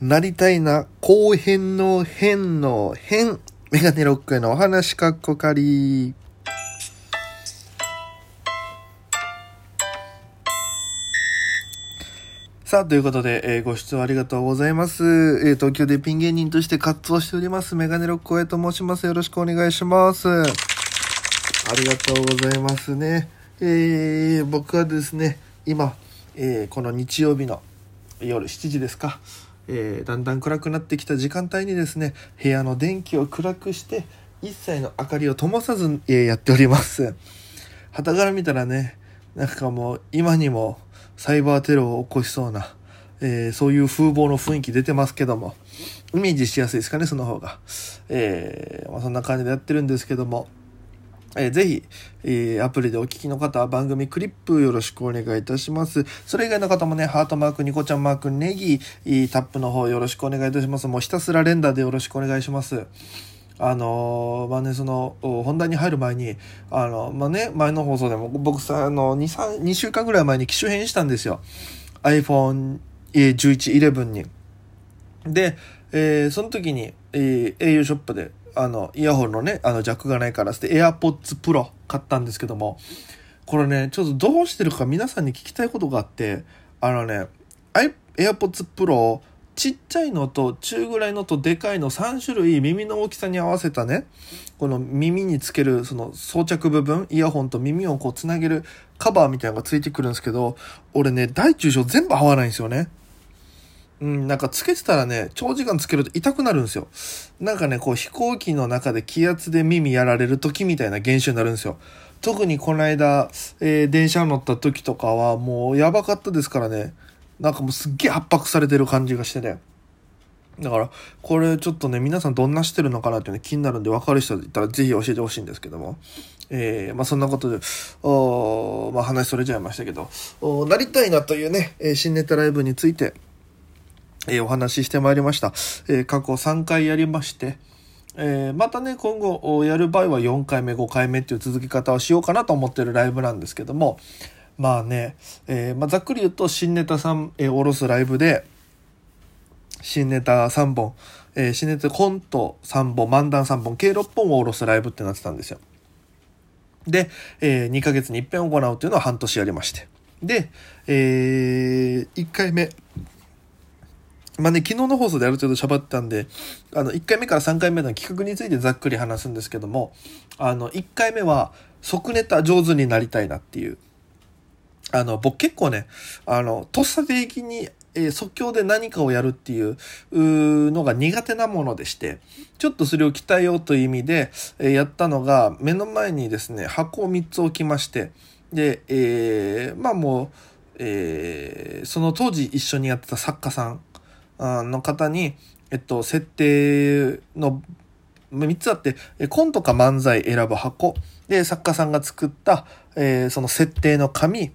なりたいな後編の編の編。メガネロックへのお話かっこかり。さあ、ということで、えーご視聴ありがとうございます。えー東京でピン芸人として活動しております、メガネロックへと申します。よろしくお願いします。ありがとうございますね。えー僕はですね、今、えーこの日曜日の夜7時ですか、えーだんだん暗くなってきた時間帯にですね、部屋の電気を暗くして、一切の明かりを灯さず、えーやっております。旗から見たらね、なんかもう今にもサイバーテロを起こしそうな、えーそういう風貌の雰囲気出てますけども、イメージしやすいですかね、その方が。えーまあ、そんな感じでやってるんですけども、えーぜひ、えーアプリでお聞きの方は番組クリップよろしくお願いいたします。それ以外の方もね、ハートマーク、ニコちゃんマーク、ネギ、タップの方よろしくお願いいたします。もうひたすら連打でよろしくお願いします。あのーまあね、その、本題に入る前に、あの、まあね、前の放送でも、僕さ、あの、2、3、2週間ぐらい前に機種変したんですよ。iPhone えー11、11に。で、えーその時に、えー au ショップで、あの、イヤホンのね、あの、ジャックがないからっつって AirPods Pro 買ったんですけども、これね、ちょっとどうしてるか皆さんに聞きたいことがあって、あのね、AirPods Pro、ちっちゃいのと中ぐらいのとでかいの3種類耳の大きさに合わせたね、この耳につけるその装着部分、イヤホンと耳をこうつなげるカバーみたいなのがついてくるんですけど、俺ね、大中小全部合わないんですよね。うん、なんかつけてたらね、長時間つけると痛くなるんですよ。なんかね、こう飛行機の中で気圧で耳やられる時みたいな現象になるんですよ。特にこの間、えー電車乗った時とかはもうやばかったですからね。なんかもうすっげえ圧迫されてる感じがしてね。だから、これちょっとね、皆さんどんなしてるのかなっていうの気になるんで、分かる人いたらぜひ教えてほしいんですけども。えーまあそんなことで、おーまあ話それちゃいましたけど、おなりたいなというね、えー新ネタライブについて、えお話ししてまいりました。え過去3回やりまして、えーまたね、今後やる場合は4回目、5回目っていう続き方をしようかなと思ってるライブなんですけども、まあね、えーまあ、ざっくり言うと新ネタ3、えー、おろすライブで、新ネタ3本、えー新ネタコント3本、漫談3本、計6本をおろすライブってなってたんですよ。で、え2ヶ月に一遍行うというのを半年やりまして。で、え1回目、まあね、昨日の放送である程度喋ったんで、あの、1回目から3回目の企画についてざっくり話すんですけども、あの、1回目は、即ネタ上手になりたいなっていう。あの、僕結構ね、あの、とっさ的に、えー即興で何かをやるっていううのが苦手なものでして、ちょっとそれを鍛えようという意味で、えーやったのが、目の前にですね、箱を3つ置きまして、で、えーまあもう、えーその当時一緒にやってた作家さんの方に、えっと、設定の3つあって、コントか漫才選ぶ箱、で、作家さんが作った、えーその設定の紙、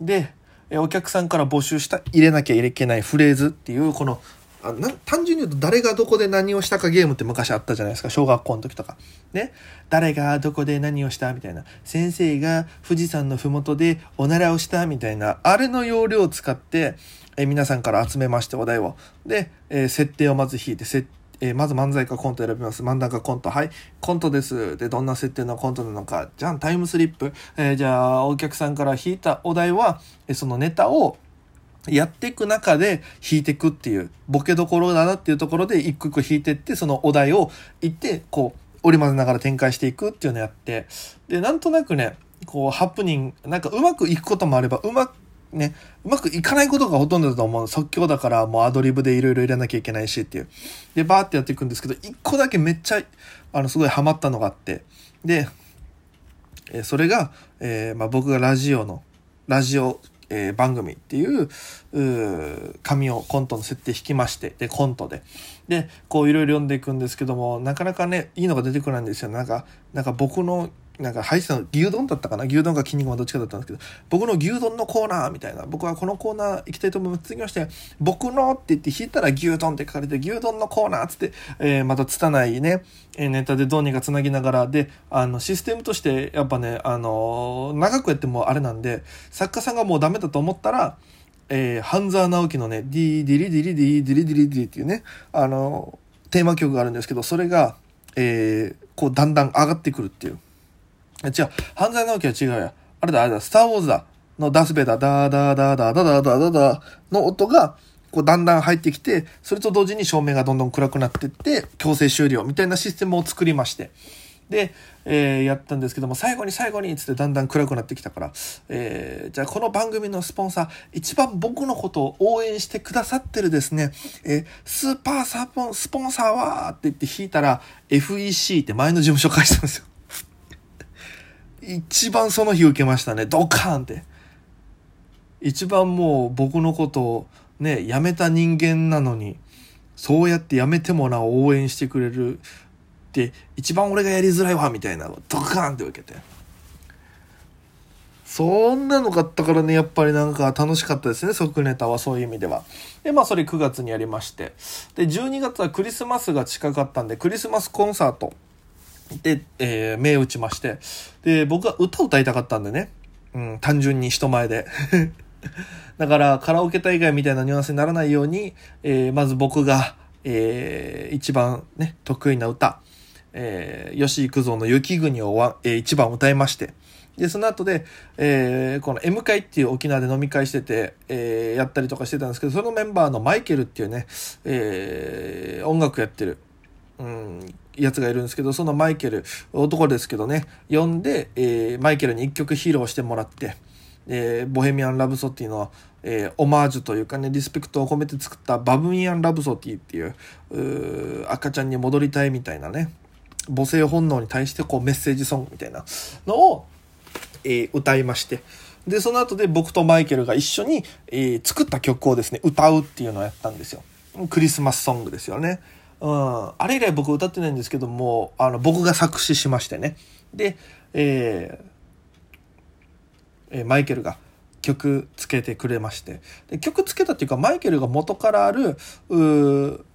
で、お客さんから募集した入れなきゃいけないフレーズっていう、この、あな単純に言うと誰がどこで何をしたかゲームって昔あったじゃないですか。小学校の時とか。ね。誰がどこで何をしたみたいな。先生が富士山の麓でおならをしたみたいなあれの要領を使ってえ皆さんから集めましてお題をで、え設定をまず引いて設えーまず漫才かコント選びます。漫談かコント。はい。コントです。で、どんな設定のコントなのか。じゃあ、タイムスリップ。えーじゃあ、お客さんから引いたお題は、えーそのネタをやっていく中で弾いていくっていう、ボケどころだなっていうところで一個一個弾いていって、そのお題を言って、こう、織り交ぜながら展開していくっていうのをやって、で、なんとなくね、こう、ハプニング、なんかうまくいくこともあれば、うまく、ね、うまくいかないことがほとんどだと思う。即興だからもうアドリブでいろいろ入れなきゃいけないしっていう。で、バーってやっていくんですけど、一個だけめっちゃ、あの、すごいハマったのがあって、で、えそれが、えーまあ、僕がラジオの、ラジオ、えー番組っていう、う紙をコントの設定引きまして、で、コントで。で、こういろいろ読んでいくんですけども、なかなかね、いいのが出てこないんですよ。なんか、なんか僕の、なんか入ってたの牛丼だったかな？牛丼かキン肉マンどっちかだったんですけど、僕の牛丼のコーナーみたいな、僕はこのコーナー行きたいと思います。続きまして、僕のって言って引いたら牛丼って書かれて、牛丼のコーナーつって、えーまた拙いね、えネタでどうにかつなぎながら、で、あの、システムとして、やっぱね、あのー長くやってもあれなんで、作家さんがもうダメだと思ったら、えー、半沢直樹のね、ディーディリディリディーディリディリディっていうね、あの、テーマ曲があるんですけど、それが、えー、こう、だんだん上がってくるっていう。違う、半沢直樹は違うや。あれだ、あれだ、スターウォーズだ。のダスベダ、ダーダーダーダーダーダーダーダーダーの音が、こうだんだん入ってきて、それと同時に照明がどんどん暗くなってって、強制終了みたいなシステムを作りまして。で、えー、やったんですけども、最後に最後につってだんだん暗くなってきたから、えー、じゃあこの番組のスポンサー、一番僕のことを応援してくださってるですね、えー、スーパーサポン、スポンサーはって言って弾いたら、FEC って前の事務所返したんですよ。一番その日受けましたね。ドカーンって。一番もう僕のことをね、辞めた人間なのに、そうやって辞めてもな応援してくれるって一番俺がやりづらいわみたいなのドカーンって受けてそんなのがあったからねやっぱりなんか楽しかったですね即ネタはそういう意味ではでまあそれ9月にやりましてで12月はクリスマスが近かったんでクリスマスコンサートで、えー、目打ちまして。で僕は歌を歌いたかったんでね、うん、単純に人前で。だからカラオケ大会みたいなニュアンスにならないように、えー、まず僕が、えー、一番ね得意な歌えー、吉幾三の雪国をわ、えー、一番歌いまして、で、その後で、えー、この M 会っていう沖縄で飲み会してて、えー、やったりとかしてたんですけど、そのメンバーのマイケルっていうね、えー、音楽やってる、うん、やつがいるんですけど、そのマイケル、男ですけどね、呼んで、えー、マイケルに一曲披露してもらって、えー、ボヘミアン・ラブソティの、えー、オマージュというかね、リスペクトを込めて作ったバブミアン・ラブソティっていう、う赤ちゃんに戻りたいみたいなね、母性本能に対してこうメッセージソングみたいなのを、えー、歌いまして、で、その後で僕とマイケルが一緒に、えー、作った曲をですね、歌うっていうのをやったんですよ。クリスマスソングですよね。うん。あれ以来僕歌ってないんですけども、あの、僕が作詞しましてね。で、えー、えー、マイケルが曲つけてくれましてで曲つけたっていうかマイケルが元からある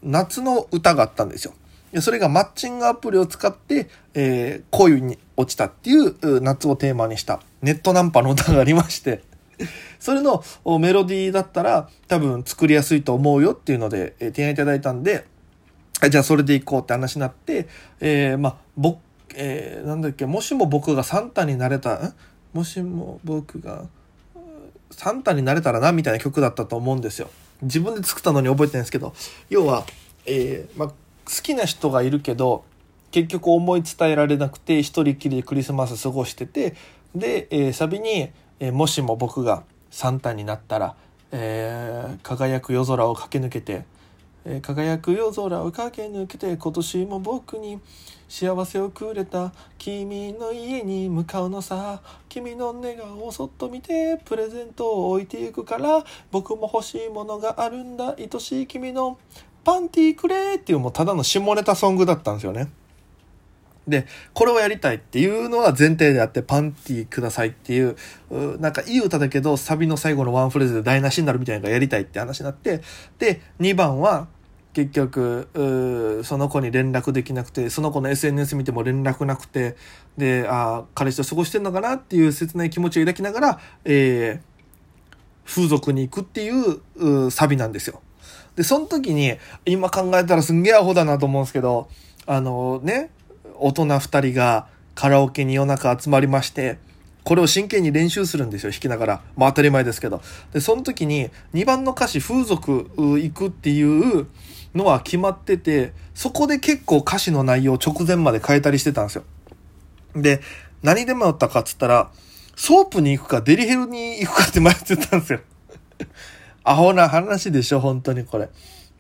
夏の歌があったんですよ。それがマッチングアプリを使って、えー、恋に落ちたっていう夏をテーマにしたネットナンパの歌がありまして、それのメロディーだったら多分作りやすいと思うよっていうので、えー、提案いただいたんで、じゃあそれでいこうって話になって、えー、まあ、僕、えー、なんだっけ、もしも僕がサンタになれた、もしも僕がサンタになれたらなみたいな曲だったと思うんですよ。自分で作ったのに覚えてないんですけど、要は、えー、まあ、好きな人がいるけど結局思い伝えられなくて一人きりでクリスマス過ごしててで、えー、サビに、えー、もしも僕がサンタになったら、えー、輝く夜空を駆け抜けて、え、輝く夜空を駆け抜けて今年も僕に幸せをくれた君の家に向かうのさ。君の寝顔をそっと見てプレゼントを置いていくから。僕も欲しいものがあるんだ。愛しい君のパンティーくれっていうもうただの下ネタソングだったんですよね。で、これをやりたいっていうのは前提であって、パンティくださいっていう、うなんかいい歌だけど、サビの最後のワンフレーズで台無しになるみたいなのがやりたいって話になって、で、2番は、結局、その子に連絡できなくて、その子の SNS 見ても連絡なくて、で、あ彼氏と過ごしてんのかなっていう切ない気持ちを抱きながら、えー、風俗に行くっていうサビなんですよ。で、その時に、今考えたらすんげえアホだなと思うんですけど、あのね、大人二人がカラオケに夜中集まりまして、これを真剣に練習するんですよ、弾きながら。まあ当たり前ですけど。で、その時に2番の歌詞、風俗行くっていうのは決まってて、そこで結構歌詞の内容を直前まで変えたりしてたんですよ。で、何で迷ったかっつったら、ソープに行くかデリヘルに行くかって迷ってたんですよ。アホな話でしょ、本当にこれ。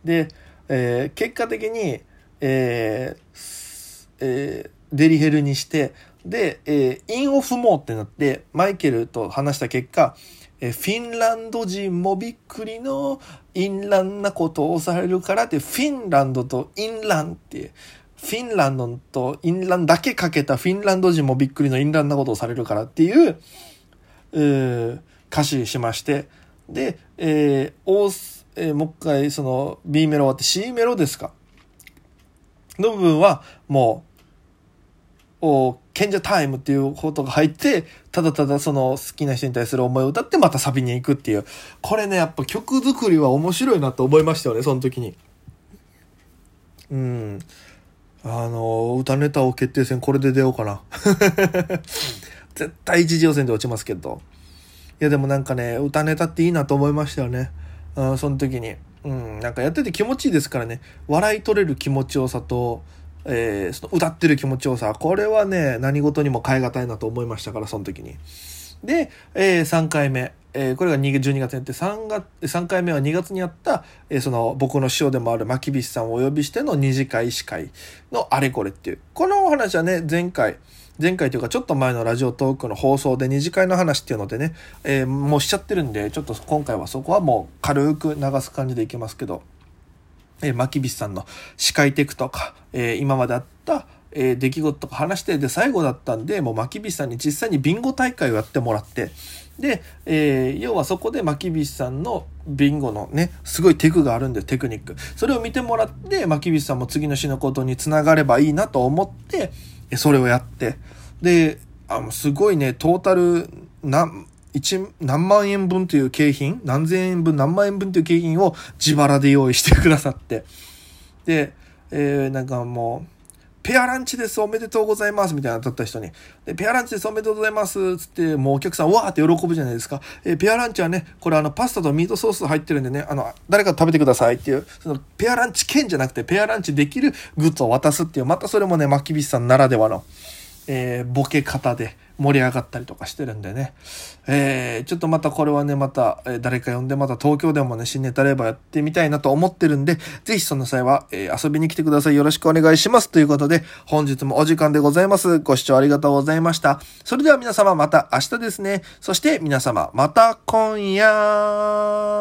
で、えー、結果的に、えーえー、デリヘルにして、で、えー、インオフモーってなって、マイケルと話した結果、えー、フィンランド人もびっくりのインランなことをされるからって、フィンランドとインランって、フィンランドとインランだけかけたフィンランド人もびっくりのインランなことをされるからっていう、う歌詞しまして、で、えー、えー、もう一回その B メロ終わって C メロですか？の部分はもうお賢者タイムっていうことが入って、ただただその好きな人に対する思いを歌ってまたサビに行くっていう。これね、やっぱ曲作りは面白いなと思いましたよね、その時に。うん。あの、歌ネタを決定戦これで出ようかな。絶対一次予選で落ちますけど。いやでもなんかね、歌ネタっていいなと思いましたよね。うん、その時に。うん、なんかやってて気持ちいいですからね。笑い取れる気持ちよさと、えー、その歌ってる気持ちよさ。これはね、何事にも変え難いなと思いましたから、その時に。で、えー、3回目。えー、これが12月にやって3月、3回目は2月にやった、えー、その僕の師匠でもある牧菱さんをお呼びしての二次会司会のあれこれっていう。このお話はね、前回、前回というかちょっと前のラジオトークの放送で二次会の話っていうのでね、えー、もうしちゃってるんで、ちょっと今回はそこはもう軽く流す感じでいきますけど、えー、牧菱さんの司会テクとか、えー、今まであった、えー、出来事とか話して、で、最後だったんで、もう牧菱さんに実際にビンゴ大会をやってもらって、で、えー、要はそこで牧菱さんのビンゴのね、すごいテクがあるんで、テクニック。それを見てもらって、牧菱さんも次の詩のことにつながればいいなと思って、それをやって、で、あの、すごいね、トータル、な、一、何万円分という景品、何千円分、何万円分という景品を自腹で用意してくださって、で、えー、なんかもう、ペアランチです、おめでとうございます、みたいな当たった人に。で、ペアランチです、おめでとうございます、つって、もうお客さん、わーって喜ぶじゃないですか。えー、ペアランチはね、これあの、パスタとミートソース入ってるんでね、あの、誰か食べてくださいっていう、その、ペアランチ券じゃなくて、ペアランチできるグッズを渡すっていう、またそれもね、マキビスさんならではの、えー、ボケ方で盛り上がったりとかしてるんでね。えー、ちょっとまたこれはね、また、え、誰か呼んでまた東京でもね、新ネタレバーやってみたいなと思ってるんで、ぜひその際は、え、遊びに来てください。よろしくお願いします。ということで、本日もお時間でございます。ご視聴ありがとうございました。それでは皆様また明日ですね。そして皆様また今夜